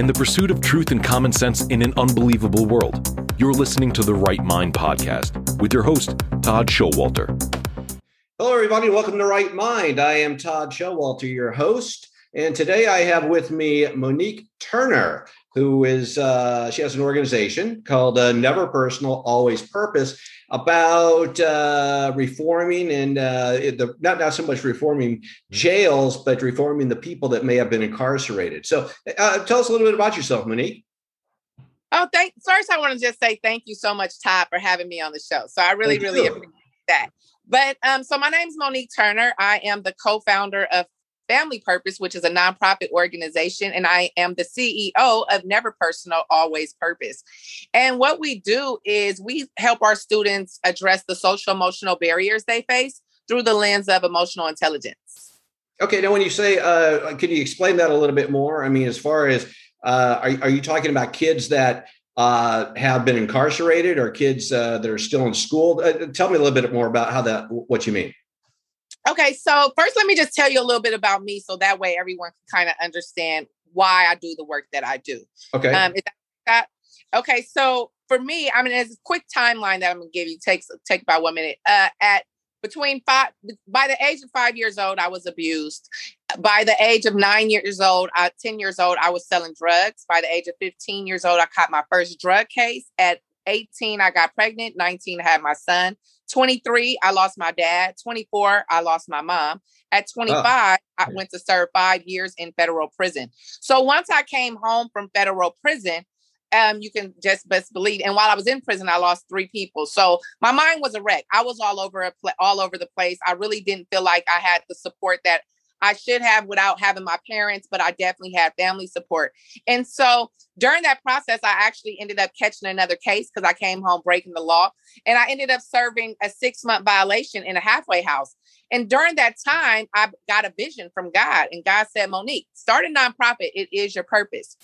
in the pursuit of truth and common sense in an unbelievable world. You're listening to the Right Mind podcast with your host, Todd Schowalter. Hello, everybody. Welcome to Right Mind. I am Todd Schowalter, your host. And today I have with me Monique Turner, who is, uh, she has an organization called uh, Never Personal, Always Purpose about uh, reforming and uh, the, not, not so much reforming jails, but reforming the people that may have been incarcerated. So uh, tell us a little bit about yourself, Monique. Oh, thank. First, I want to just say thank you so much, Todd, for having me on the show. So I really, thank really you. appreciate that. But um, so my name is Monique Turner. I am the co-founder of Family Purpose, which is a nonprofit organization, and I am the CEO of Never Personal, Always Purpose. And what we do is we help our students address the social emotional barriers they face through the lens of emotional intelligence. Okay, now when you say, uh, can you explain that a little bit more? I mean, as far as uh, are, are you talking about kids that uh, have been incarcerated or kids uh, that are still in school? Uh, tell me a little bit more about how that, what you mean. Okay, so first, let me just tell you a little bit about me so that way everyone can kind of understand why I do the work that I do. Okay. Um, is that, okay, so for me, I mean, as a quick timeline that I'm gonna give you takes take about one minute. Uh, at between five by the age of five years old, I was abused. By the age of nine years old, I, 10 years old, I was selling drugs. By the age of 15 years old, I caught my first drug case. At 18, I got pregnant. 19, I had my son. 23, I lost my dad. 24, I lost my mom. At 25, oh. I went to serve five years in federal prison. So once I came home from federal prison, um, you can just best believe. And while I was in prison, I lost three people. So my mind was a wreck. I was all over a pl- all over the place. I really didn't feel like I had the support that I should have without having my parents, but I definitely had family support. And so during that process, I actually ended up catching another case because I came home breaking the law. And I ended up serving a six month violation in a halfway house. And during that time, I got a vision from God. And God said, Monique, start a nonprofit. It is your purpose.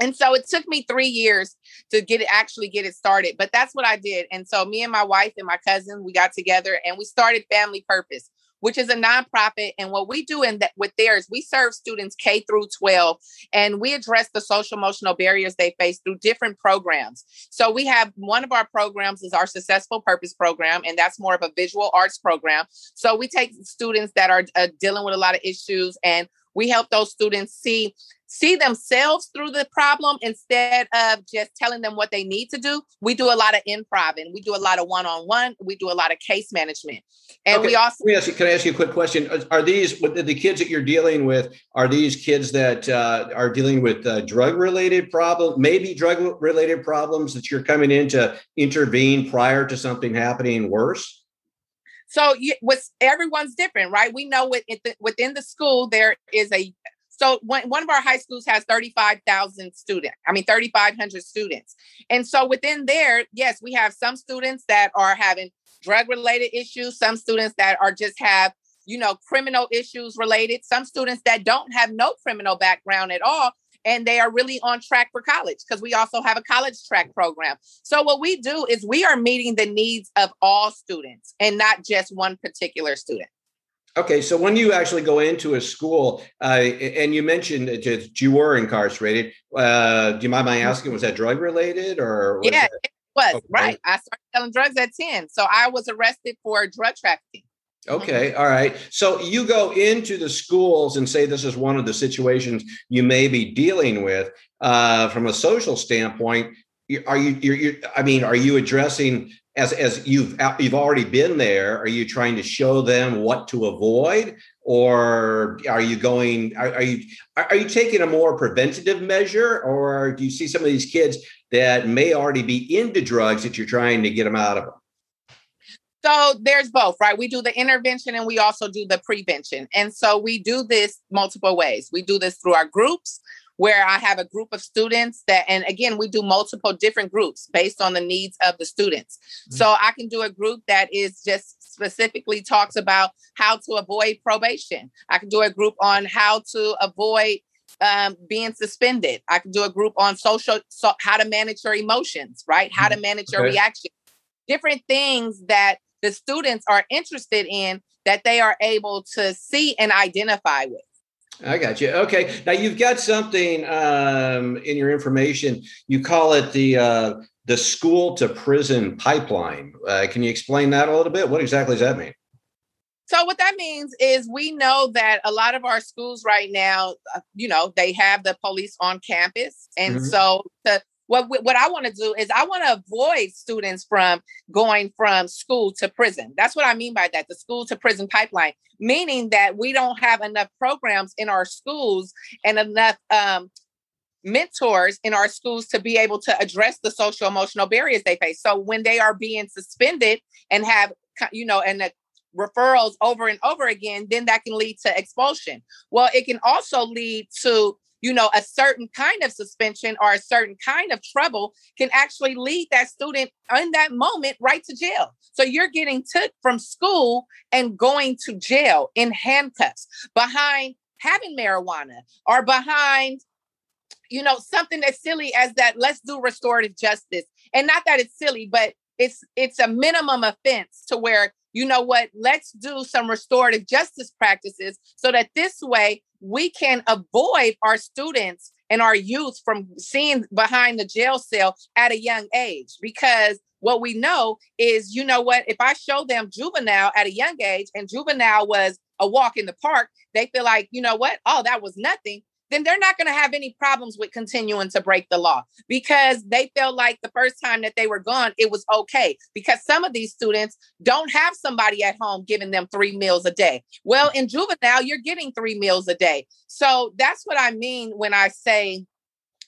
And so it took me three years to get it actually get it started, but that's what I did. And so me and my wife and my cousin, we got together and we started Family Purpose which is a nonprofit. And what we do in that with theirs, we serve students K through 12, and we address the social emotional barriers they face through different programs. So we have one of our programs is our Successful Purpose program, and that's more of a visual arts program. So we take students that are uh, dealing with a lot of issues and we help those students see see themselves through the problem instead of just telling them what they need to do. We do a lot of improv and we do a lot of one on one. We do a lot of case management. And okay. we also. Can I, ask you, can I ask you a quick question? Are these the kids that you're dealing with? Are these kids that uh, are dealing with uh, drug related problems, maybe drug related problems that you're coming in to intervene prior to something happening worse? So you, what's everyone's different, right? We know within the, within the school there is a so one, one of our high schools has 35,000 students, I mean, 3,500 students. And so within there, yes, we have some students that are having drug related issues, some students that are just have, you know, criminal issues related, some students that don't have no criminal background at all. And they are really on track for college because we also have a college track program. So, what we do is we are meeting the needs of all students and not just one particular student. Okay, so when you actually go into a school, uh, and you mentioned that you were incarcerated, uh, do you mind my mm-hmm. asking, was that drug related or? Yeah, it was okay. right. I started selling drugs at ten, so I was arrested for drug trafficking. Okay, all right. So you go into the schools and say this is one of the situations you may be dealing with uh, from a social standpoint. Are you? You're, you're, I mean, are you addressing as as you've you've already been there are you trying to show them what to avoid or are you going are, are, you are you taking a more preventative measure or do you see some of these kids that may already be into drugs that you're trying to get them out of them so there's both right we do the intervention and we also do the prevention and so we do this multiple ways we do this through our groups where I have a group of students that, and again, we do multiple different groups based on the needs of the students. Mm-hmm. So I can do a group that is just specifically talks about how to avoid probation. I can do a group on how to avoid um, being suspended. I can do a group on social, so how to manage your emotions, right? How to mm-hmm. manage your okay. reaction. Different things that the students are interested in that they are able to see and identify with. I got you. Okay. Now you've got something um, in your information. You call it the uh, the school to prison pipeline. Uh, can you explain that a little bit? What exactly does that mean? So what that means is we know that a lot of our schools right now, uh, you know, they have the police on campus, and mm-hmm. so to what what I want to do is I want to avoid students from going from school to prison. That's what I mean by that, the school to prison pipeline, meaning that we don't have enough programs in our schools and enough um, mentors in our schools to be able to address the social emotional barriers they face. So when they are being suspended and have you know and the referrals over and over again, then that can lead to expulsion. Well, it can also lead to you know, a certain kind of suspension or a certain kind of trouble can actually lead that student in that moment right to jail. So you're getting took from school and going to jail in handcuffs behind having marijuana or behind you know something as silly as that let's do restorative justice and not that it's silly but it's it's a minimum offense to where you know what? Let's do some restorative justice practices so that this way we can avoid our students and our youth from seeing behind the jail cell at a young age. Because what we know is you know what? If i show them juvenile at a young age and juvenile was a walk in the park they feel like you know what? Oh that was nothing then they're not going to have any problems with continuing to break the law because they felt like the first time that they were gone, it was okay. Because some of these students don't have somebody at home giving them three meals a day. Well, in juvenile, you're getting three meals a day. So that's what I mean when I say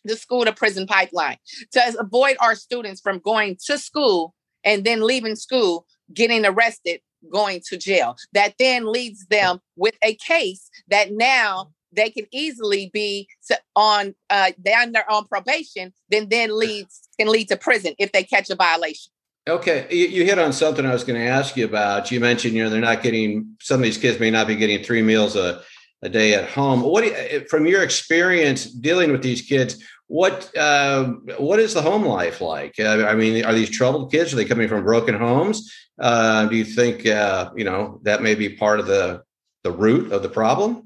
the school to prison pipeline to avoid our students from going to school and then leaving school, getting arrested, going to jail. That then leads them with a case that now they can easily be on uh they're on probation, then then leads can lead to prison if they catch a violation. Okay, you, you hit on something I was going to ask you about. You mentioned you know they're not getting some of these kids may not be getting three meals a a day at home. What you, eh, from your experience dealing with these kids? What uh, what is the home life like? Uh, I mean, are these troubled kids? Are they coming from broken homes? Uh, do you think uh, you know that may be part of the the root of the problem?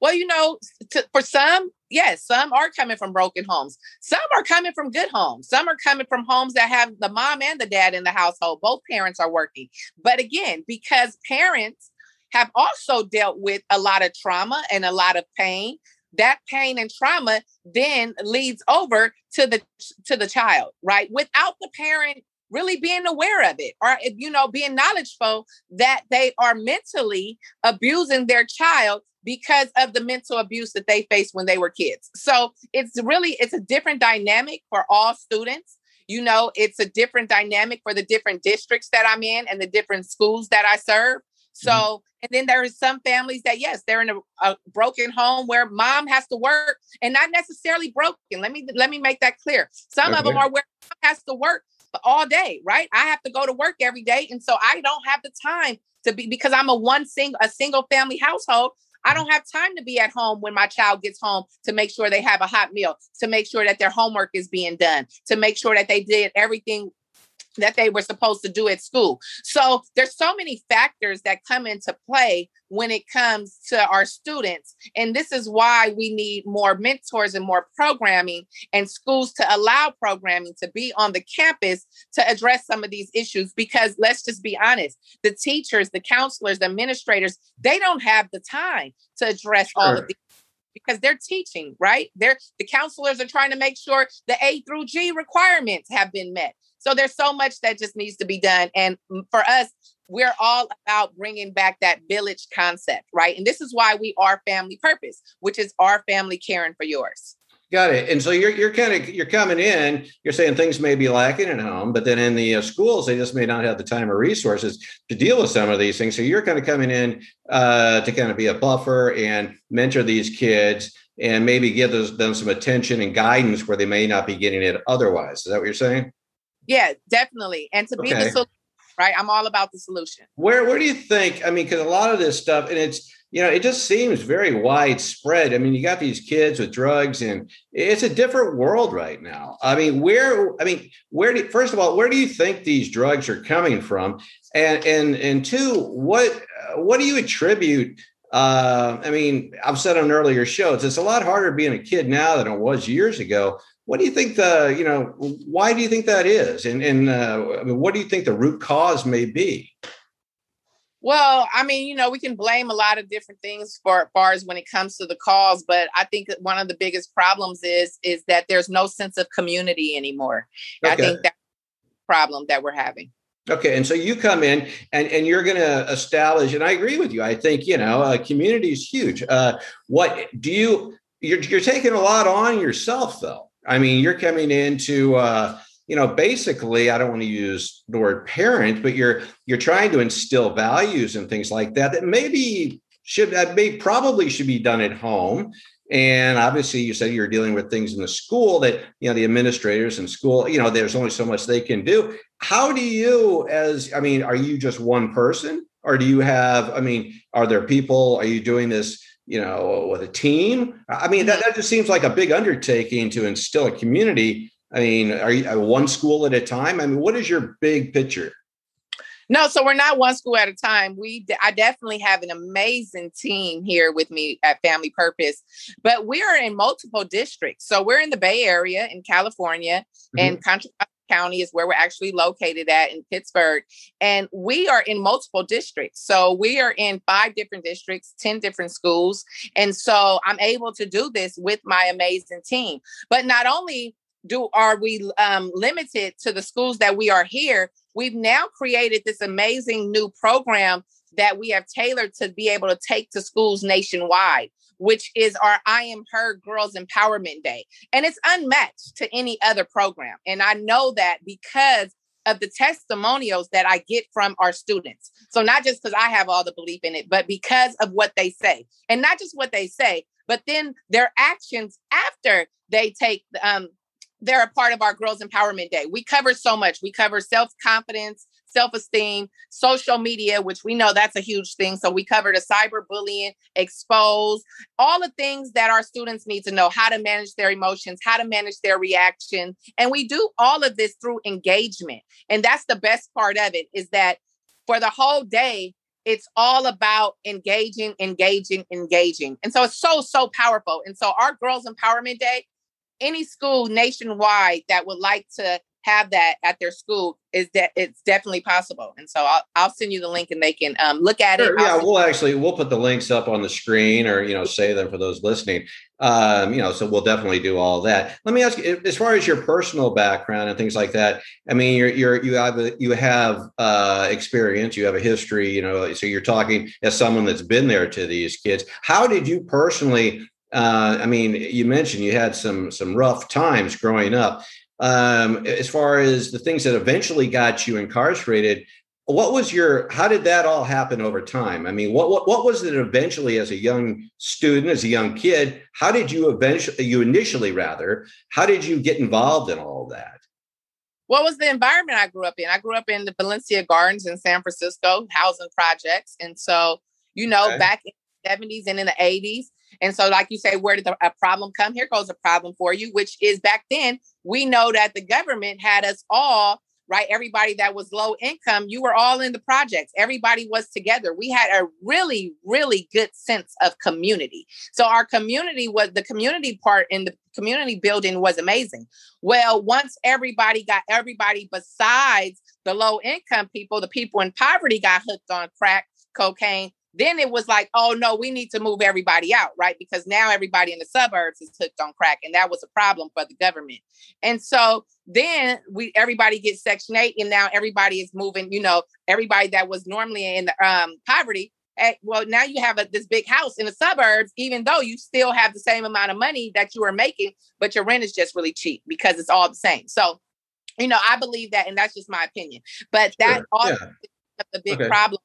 Well, you know, to, for some, yes, some are coming from broken homes. Some are coming from good homes. Some are coming from homes that have the mom and the dad in the household. Both parents are working. But again, because parents have also dealt with a lot of trauma and a lot of pain, that pain and trauma then leads over to the to the child, right? Without the parent really being aware of it or you know being knowledgeful that they are mentally abusing their child because of the mental abuse that they faced when they were kids. So it's really it's a different dynamic for all students. You know, it's a different dynamic for the different districts that I'm in and the different schools that I serve. So, mm-hmm. and then there is some families that, yes, they're in a, a, broken home where mom has to work and not necessarily broken. Let me let me make that clear. Some okay. of them are where mom has to work all day, right? I have to go to work every day, and so I don't have the time to be because I'm a one single a single family household. I mm-hmm. don't have time to be at home when my child gets home to make sure they have a hot meal, to make sure that their homework is being done, to make sure that they did everything that they were supposed to do at school. So there's so many factors that come into play when it comes to our students. And this is why we need more mentors and more programming and schools to allow programming to be on the campus to address some of these issues. Because let's just be honest, the teachers, the counselors, the administrators, they don't have the time to address sure. all of these because they're teaching, right? They're the counselors are trying to make sure the A through G requirements have been met. So there's so much that just needs to be done. And for us, we're all about bringing back that village concept, right? And this is why we are family purpose, which is our family caring for yours. Got it. And so you're you're kind of you're coming in. You're saying things may be lacking at home, but then in the uh, schools they just may not have the time or resources to deal with some of these things. So you're kind of coming in uh, to kind of be a buffer and mentor these kids and maybe give those, them some attention and guidance where they may not be getting it otherwise. Is that what you're saying? Yeah, definitely. And to be okay. the solution, right? I'm all about the solution. Where where do you think? I mean, because a lot of this stuff, and it's you know, it just seems very widespread. I mean, you got these kids with drugs, and it's a different world right now. I mean, where? I mean, where do? First of all, where do you think these drugs are coming from? And and and two, what what do you attribute? uh, I mean, I've said on earlier shows, it's a lot harder being a kid now than it was years ago. What do you think the, you know, why do you think that is? And, and uh, what do you think the root cause may be? Well, I mean, you know, we can blame a lot of different things for as far as when it comes to the cause, but I think that one of the biggest problems is is that there's no sense of community anymore. Okay. I think that's the problem that we're having. Okay, and so you come in and, and you're going to establish, and I agree with you. I think you know, uh, community is huge. Uh, what do you? You're, you're taking a lot on yourself, though. I mean, you're coming into, uh, you know, basically, I don't want to use the word parent, but you're you're trying to instill values and things like that that maybe should that may probably should be done at home and obviously, you said you're dealing with things in the school that, you know, the administrators in school, you know, there's only so much they can do. How do you, as, I mean, are you just one person or do you have, I mean, are there people, are you doing this, you know, with a team? I mean, that, that just seems like a big undertaking to instill a community. I mean, are you uh, one school at a time? I mean, what is your big picture? No, so we're not one school at a time. We I definitely have an amazing team here with me at Family Purpose, but we are in multiple districts. So we're in the Bay Area in California, mm-hmm. and Contra County is where we're actually located at in Pittsburgh. And we are in multiple districts. So we are in five different districts, 10 different schools. And so I'm able to do this with my amazing team. But not only do are we um, limited to the schools that we are here we've now created this amazing new program that we have tailored to be able to take to schools nationwide which is our I Am Her Girls Empowerment Day. And it's unmatched to any other program. And I know that because of the testimonials that I get from our students. So, not just because I have all the belief in it, but because of what they say. And not just what they say, but then their actions after they take um, they're a part of our Girls Empowerment Day. We cover so much. We cover self confidence, self esteem, social media, which we know that's a huge thing. So we cover the cyberbullying, expose, all the things that our students need to know how to manage their emotions, how to manage their reaction. And we do all of this through engagement. And that's the best part of it is that for the whole day, it's all about engaging, engaging, engaging. And so it's so, so powerful. And so our Girls Empowerment Day any school nationwide that would like to have that at their school is that it's definitely possible. And so i'll, I'll send you the link and they can um, look at sure, it yeah we'll actually we'll put the links up on the screen or you know say them for those listening. Um, you know so we'll definitely do all that. Let me ask you as far as your personal background and things like that i mean you're, you're you have a, you have uh, experience you have a history you know so you're talking as someone that's been there to these kids. How did you personally uh, I mean, you mentioned you had some some rough times growing up. Um, as far as the things that eventually got you incarcerated, what was your? How did that all happen over time? I mean, what what what was it eventually as a young student, as a young kid? How did you eventually, you initially rather, how did you get involved in all that? What was the environment I grew up in? I grew up in the Valencia Gardens in San Francisco, housing projects, and so you know, okay. back in the 70s and in the 80s, and so, like you say, where did the, a problem come? Here goes a problem for you, which is back then, we know that the government had us all, right? Everybody that was low income, you were all in the projects. Everybody was together. We had a really, really good sense of community. So, our community was the community part in the community building was amazing. Well, once everybody got everybody besides the low income people, the people in poverty got hooked on crack, cocaine, then it was like, oh no, we need to move everybody out, right? Because now everybody in the suburbs is hooked on crack, and that was a problem for the government. And so then we everybody gets Section Eight, and now everybody is moving. You know, everybody that was normally in the um, poverty. At, well, now you have a, this big house in the suburbs, even though you still have the same amount of money that you were making, but your rent is just really cheap because it's all the same. So, you know, I believe that, and that's just my opinion. But that sure. all yeah. the big okay. problem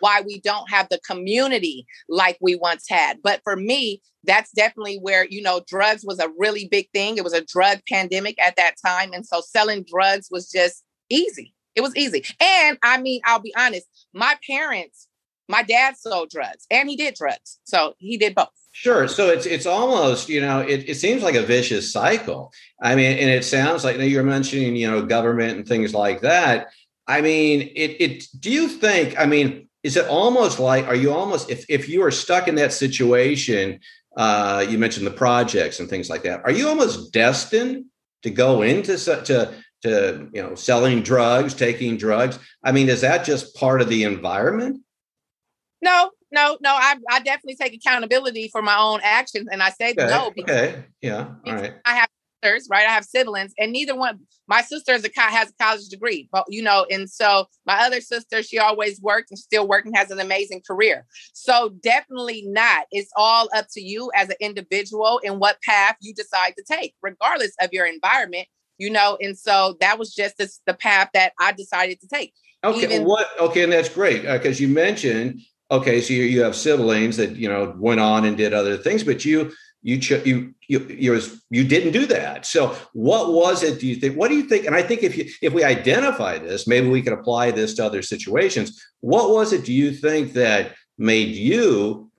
why we don't have the community like we once had. But for me, that's definitely where, you know, drugs was a really big thing. It was a drug pandemic at that time. And so selling drugs was just easy. It was easy. And I mean, I'll be honest, my parents, my dad sold drugs and he did drugs. So he did both. Sure. So it's it's almost, you know, it, it seems like a vicious cycle. I mean, and it sounds like you are mentioning, you know, government and things like that. I mean, it it do you think, I mean, is it almost like are you almost if if you are stuck in that situation? Uh, you mentioned the projects and things like that. Are you almost destined to go into such to to you know selling drugs, taking drugs? I mean, is that just part of the environment? No, no, no. I, I definitely take accountability for my own actions, and I say okay. no. okay. Yeah. All right. I have sisters, right? I have siblings, and neither one. My sister is a, has a college degree, but you know, and so my other sister, she always worked and still working, has an amazing career. So definitely not. It's all up to you as an individual and what path you decide to take, regardless of your environment. You know, and so that was just this, the path that I decided to take. Okay, Even, what? Okay, and that's great because uh, you mentioned okay, so you, you have siblings that you know went on and did other things, but you you you you you you didn't do that. So what was it? Do you think? What do you think? And I think if you if we identify this, maybe we can apply this to other situations. What was it? Do you think that made you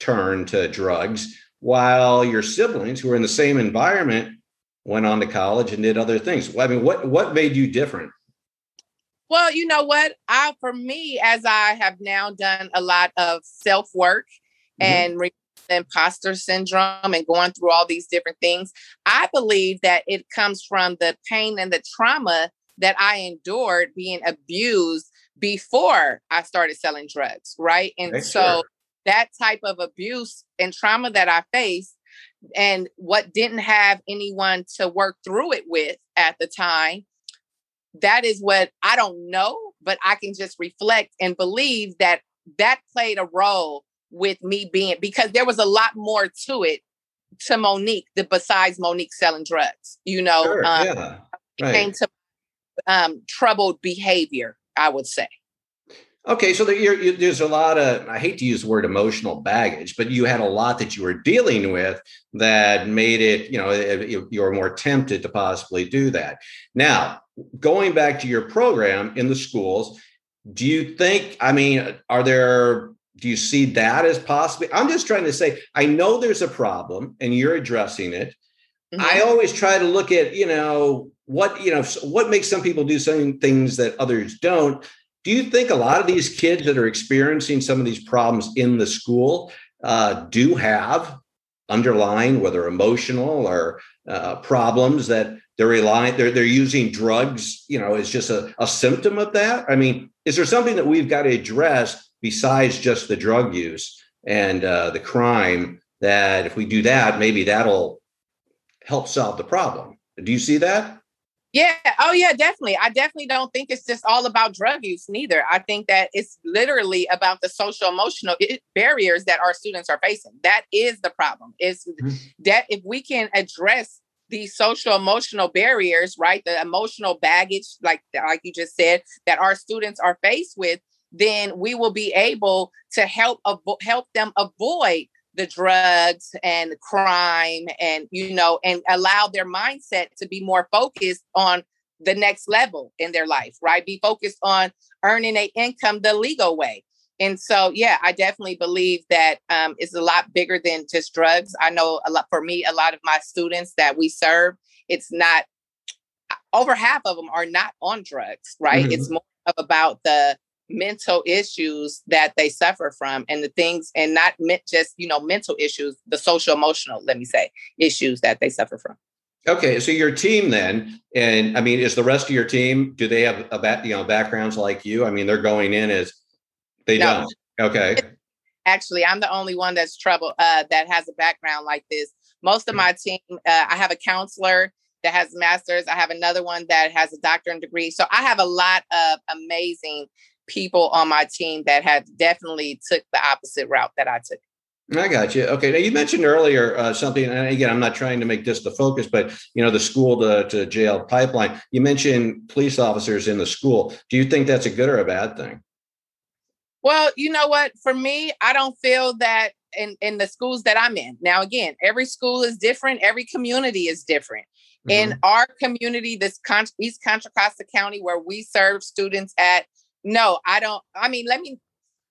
turn to drugs while your siblings who were in the same environment went on to college and did other things? I mean, what what made you different? Well, you know what? I for me, as I have now done a lot of self work mm-hmm. and imposter syndrome and going through all these different things. I believe that it comes from the pain and the trauma that I endured being abused before I started selling drugs, right? And so sure. that type of abuse and trauma that I faced and what didn't have anyone to work through it with at the time that is what I don't know, but I can just reflect and believe that that played a role with me being because there was a lot more to it to Monique that besides Monique selling drugs. You know, sure, um, yeah, right. came to um, troubled behavior. I would say. Okay, so there, you're, there's a lot of I hate to use the word emotional baggage, but you had a lot that you were dealing with that made it you know you, you were more tempted to possibly do that. Now, going back to your program in the schools, do you think? I mean, are there do you see that as possibly i'm just trying to say i know there's a problem and you're addressing it. Mm-hmm. i always try to look at you know what you know what makes some people do some things that others don't. Do you think a lot of these kids that are experiencing some of these problems in the school uh, do have underlying whether emotional or uh, problems that they're relying they're, they're using drugs you know is just a, a symptom of that? I mean is there something that we've got to address besides just the drug use and uh, the crime that if we do that maybe that'll help solve the problem. Do you see that? Yeah. Oh yeah definitely. I definitely don't think it's just all about drug use neither. I think that it's literally about the social emotional barriers that our students are facing. That is the problem. Is mm-hmm. that if we can address these social emotional barriers right the emotional baggage like like you just said that our students are faced with then we will be able to help avo- help them avoid the drugs and the crime and you know and allow their mindset to be more focused on the next level in their life right? Be focused on earning a income the legal way. And so yeah i definitely believe that um, it's a lot bigger than just drugs. I know a lot for me a lot of my students that we serve it's not over half of them are not on drugs right? Mm-hmm. it's more of about the mental issues that they suffer from and the things and not just you know mental issues the social emotional let me say issues that they suffer from. Okay so your team then and i mean is the rest of your team do they have a back you know backgrounds like you? I mean they're going in as they no. don't. Okay. Actually i'm the only one that's trouble uh, that has a background like this. Most of hmm. my team uh, i have a counselor that has master's. I have another one that has a doctorate degree. So i have a lot of amazing people on my team that have definitely took the opposite route that I took. I got you. Okay. Now you mentioned earlier uh, something, and again, I'm not trying to make this the focus, but you know, the school to, to jail pipeline. You mentioned police officers in the school. Do you think that's a good or a bad thing? Well, you know what? For me, I don't feel that in in the schools that I'm in. Now, again, every school is different. Every community is different. Mm-hmm. In our community, this Con- East Contra Costa County, where we serve students at no, I don't. I mean, let me.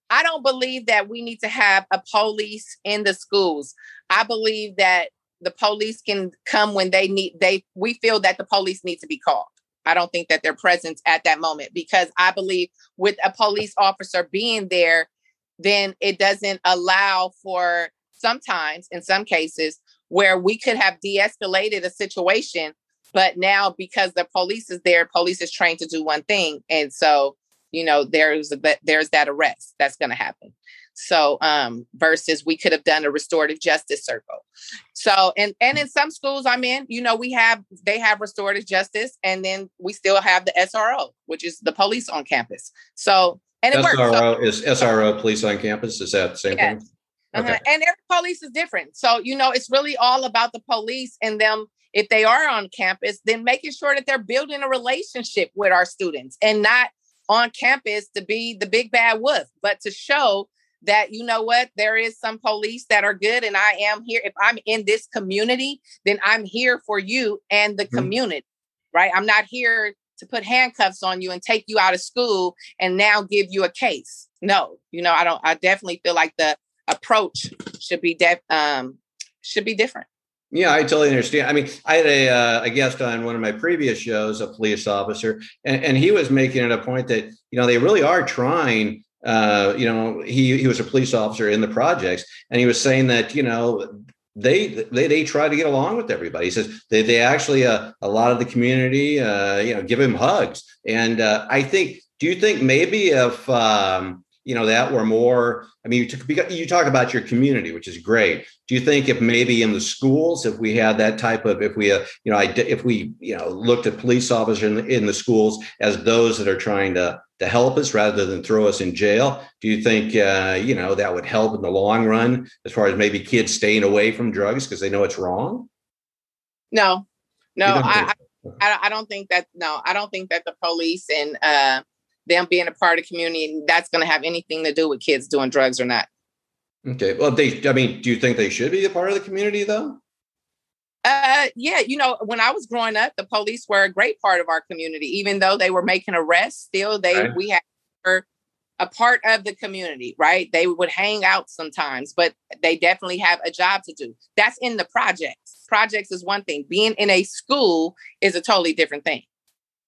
I don't believe that we need to have a police in the schools. I believe that the police can come when they need. They we feel that the police need to be called. I don't think that their presence at that moment because I believe with a police officer being there, then it doesn't allow for sometimes, in some cases, where we could have de-escalated a situation, but now because the police is there, police is trained to do one thing, and so you know there's a, there's that arrest that's going to happen. So um versus we could have done a restorative justice circle. So and and in some schools I'm in, you know, we have they have restorative justice and then we still have the SRO, which is the police on campus. So and it SRO works. So, is SRO police on campus. Is that the same thing? Uh-huh. Okay. And every police is different. So, you know, it's really all about the police and them if they are on campus, then making sure that they're building a relationship with our students and not on campus to be the big bad wolf, but to show that you know what there is some police that are good and i am here. If i'm in this community then i'm here for you and the mm-hmm. community right? I'm not here to put handcuffs on you and take you out of school and now give you a case. No you know i don't i definitely feel like the approach should be def, um should be different yeah, I totally understand. I mean, I had a, uh, a guest on one of my previous shows, a police officer, and, and he was making it a point that you know they really are trying uh, you know, he he was a police officer in the projects, and he was saying that you know they they they try to get along with everybody. He says they they actually uh, a lot of the community uh, you know give him hugs, and uh, I think. Do you think maybe if um, you know that were more? I mean, you, you talk about your community, which is great. Do you think if maybe in the schools, if we had that type of, if we, uh, you know, if we, you know, looked at police officers in the, in the schools as those that are trying to to help us rather than throw us in jail. Do you think uh, you know that would help in the long run as far as maybe kids staying away from drugs because they know it's wrong? No, no, I, I, I don't think that. No, I don't think that the police and uh, them being a part of the community that's going to have anything to do with kids doing drugs or not. Okay. Well, they. I mean, do you think they should be a part of the community though? Uh, yeah, you know, when I was growing up, the police were a great part of our community. Even though they were making arrests, still they right. we had were a part of the community, right? They would hang out sometimes, but they definitely have a job to do. That's in the projects. Projects is one thing. Being in a school is a totally different thing.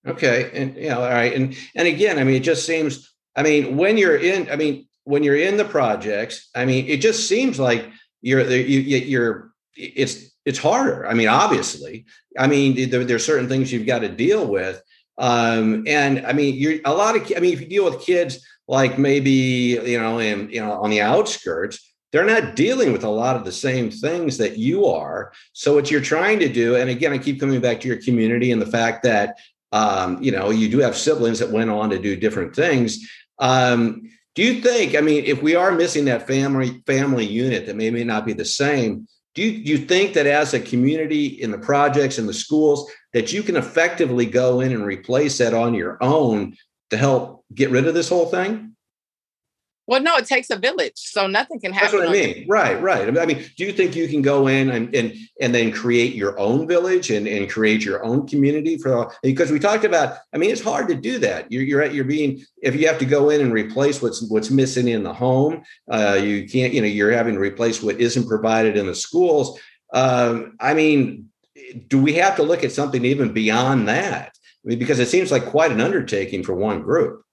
Okay, and you know, all right, and and again, I mean, it just seems. I mean, when you're in, I mean, when you're in the projects, I mean, it just seems like you're you, you're it's it's harder. I mean, obviously, I mean, there, there's certain things you've got to deal with. Um, and I mean, you're a lot of, I mean, if you deal with kids like maybe, you know, in, you know, on the outskirts, they're not dealing with a lot of the same things that you are. So what you're trying to do, and again, I keep coming back to your community and the fact that, um, you know, you do have siblings that went on to do different things. Um, do you think, I mean, if we are missing that family family unit that may, may not be the same, do you, do you think that as a community in the projects and the schools that you can effectively go in and replace that on your own to help get rid of this whole thing well, no, it takes a village, so nothing can happen. That's what I mean. Right, right. I mean, do you think you can go in and and, and then create your own village and, and create your own community for because we talked about. I mean, it's hard to do that. You're you're you're being if you have to go in and replace what's what's missing in the home. Uh, you can't. You know, you're having to replace what isn't provided in the schools. Um, I mean, do we have to look at something even beyond that? I mean, because it seems like quite an undertaking for one group.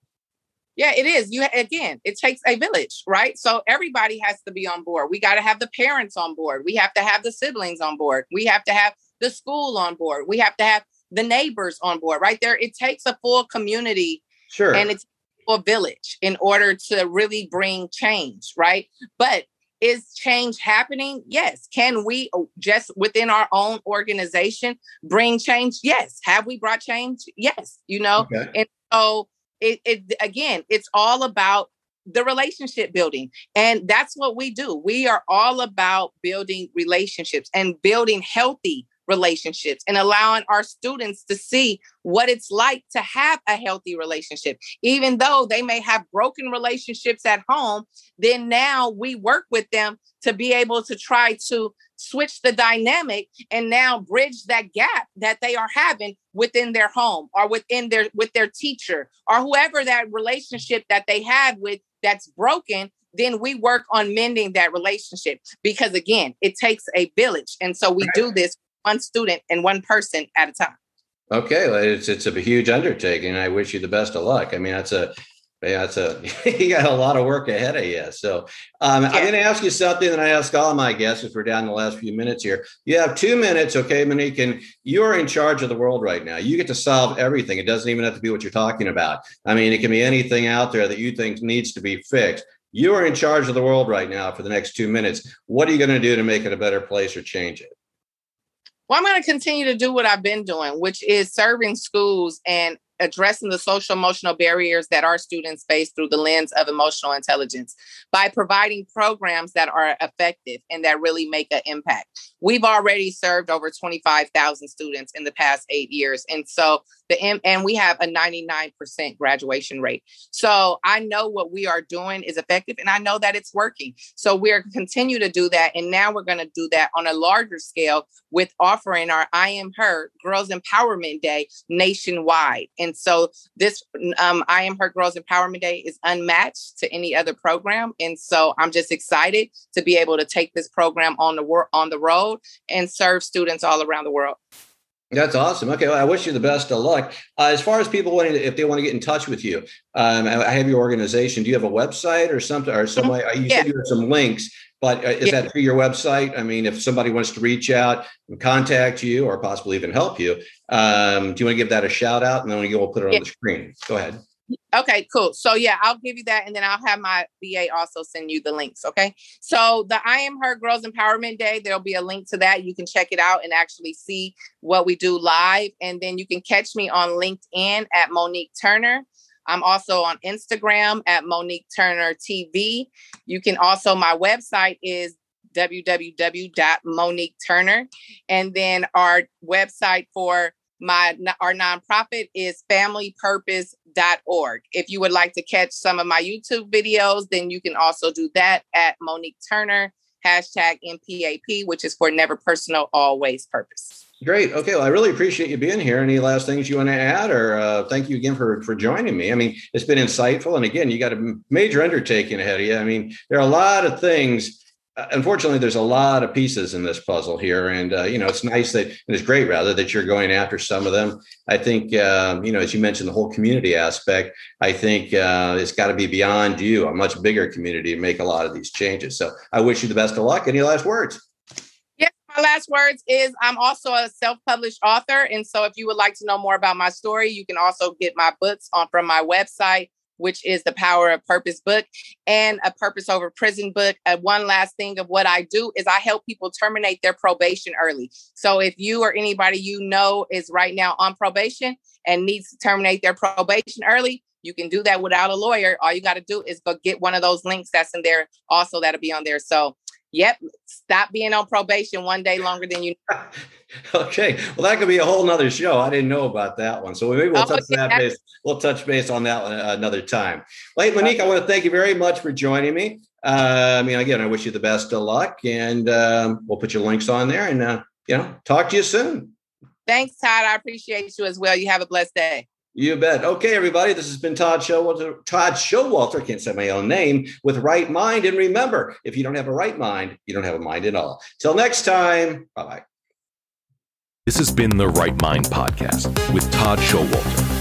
Yeah, it is. You again, it takes a village, right? So everybody has to be on board. We got to have the parents on board. We have to have the siblings on board. We have to have the school on board. We have to have the neighbors on board, right there. It takes a full community, sure, and it's a village in order to really bring change, right? But is change happening? Yes. Can we oh, just within our own organization bring change? Yes. Have we brought change? Yes. You know, okay. and so it, it again, it's all about the relationship building. And that's what we do. We are all about building relationships and building healthy relationships and allowing our students to see what it's like to have a healthy relationship. Even though they may have broken relationships at home, then now we work with them to be able to try to switch the dynamic and now bridge that gap that they are having within their home or within their with their teacher or whoever that relationship that they have with that's broken then we work on mending that relationship because again it takes a village and so we do this one student and one person at a time Okay, well, it's it's a huge undertaking. I wish you the best of luck. I mean, that's a yeah, it's a you got a lot of work ahead of you. So um, yeah. I'm going to ask you something that I ask all of my guests if we're down the last few minutes here. You have two minutes, okay, Monique, and you're in charge of the world right now. You get to solve everything. It doesn't even have to be what you're talking about. I mean, it can be anything out there that you think needs to be fixed. You are in charge of the world right now for the next two minutes. What are you going to do to make it a better place or change it? Well, I'm going to continue to do what I've been doing, which is serving schools and addressing the social emotional barriers that our students face through the lens of emotional intelligence by providing programs that are effective and that really make an impact. We've already served over 25,000 students in the past 8 years and so the and we have a 99% graduation rate. So I know what we are doing is effective and I know that it's working. So we're continue to do that and now we're going to do that on a larger scale with offering our I am her Girls Empowerment Day nationwide. And so this um, I am her Girls Empowerment Day is unmatched to any other program and so I'm just excited to be able to take this program on the work on the road and serve students all around the world. That's awesome. Okay, well, I wish you the best of luck. Uh, as far as people wanting, to, if they want to get in touch with you, um, I have your organization. Do you have a website or something, or some way? Uh, you yeah. said you have some links, but uh, is yeah. that through your website? I mean, if somebody wants to reach out and contact you, or possibly even help you, um, do you want to give that a shout out, and then we'll put it on yeah. the screen? Go ahead. Okay, cool. So yeah, I'll give you that, and then I'll have my VA also send you the links. Okay. So the I Am Her Girls Empowerment Day, there'll be a link to that. You can check it out and actually see what we do live, and then you can catch me on LinkedIn at Monique Turner. I'm also on Instagram at Monique Turner TV. You can also my website is www.moniqueturner, and then our website for my our nonprofit is familypurpose.org. If you would like to catch some of my YouTube videos, then you can also do that at Monique Turner, hashtag NPAP, which is for never personal, always purpose. Great. Okay. Well, I really appreciate you being here. Any last things you want to add, or uh, thank you again for for joining me. I mean, it's been insightful, and again, you got a major undertaking ahead of you. I mean, there are a lot of things unfortunately there's a lot of pieces in this puzzle here and uh, you know it's nice that it's great rather that you're going after some of them. I think um, you know as you mentioned the whole community aspect i think uh, it's got to be beyond you a much bigger community to make a lot of these changes. So i wish you the best of luck. Any last words? Yes, my last words is I'm also a self-published author, and so if you would like to know more about my story, you can also get my books on from my website, which is the Power of Purpose book, and a Purpose Over Prison book. Uh, one last thing of what I do is I help people terminate their probation early. So if you or anybody you know is right now on probation and needs to terminate their probation early, you can do that without a lawyer. All you got to do is go get one of those links that's in there. Also, that'll be on there. So Yep. Stop being on probation one day longer than you. okay. Well, that could be a whole nother show. I didn't know about that one. So maybe we'll oh, touch that base. We'll touch base on that another time. Well, hey, Monique, I want to thank you very much for joining me. Uh, I mean, again, I wish you the best of luck, and um, we'll put your links on there, and uh, you know, talk to you soon. Thanks, Todd. I appreciate you as well. You have a blessed day. You bet. Okay, everybody. This has been Todd Schowalter. Todd Schowalter. I can't say my own name with right mind. And remember, if you don't have a right mind, you don't have a mind at all. Till next time. Bye bye. This has been the Right Mind Podcast with Todd Schowalter.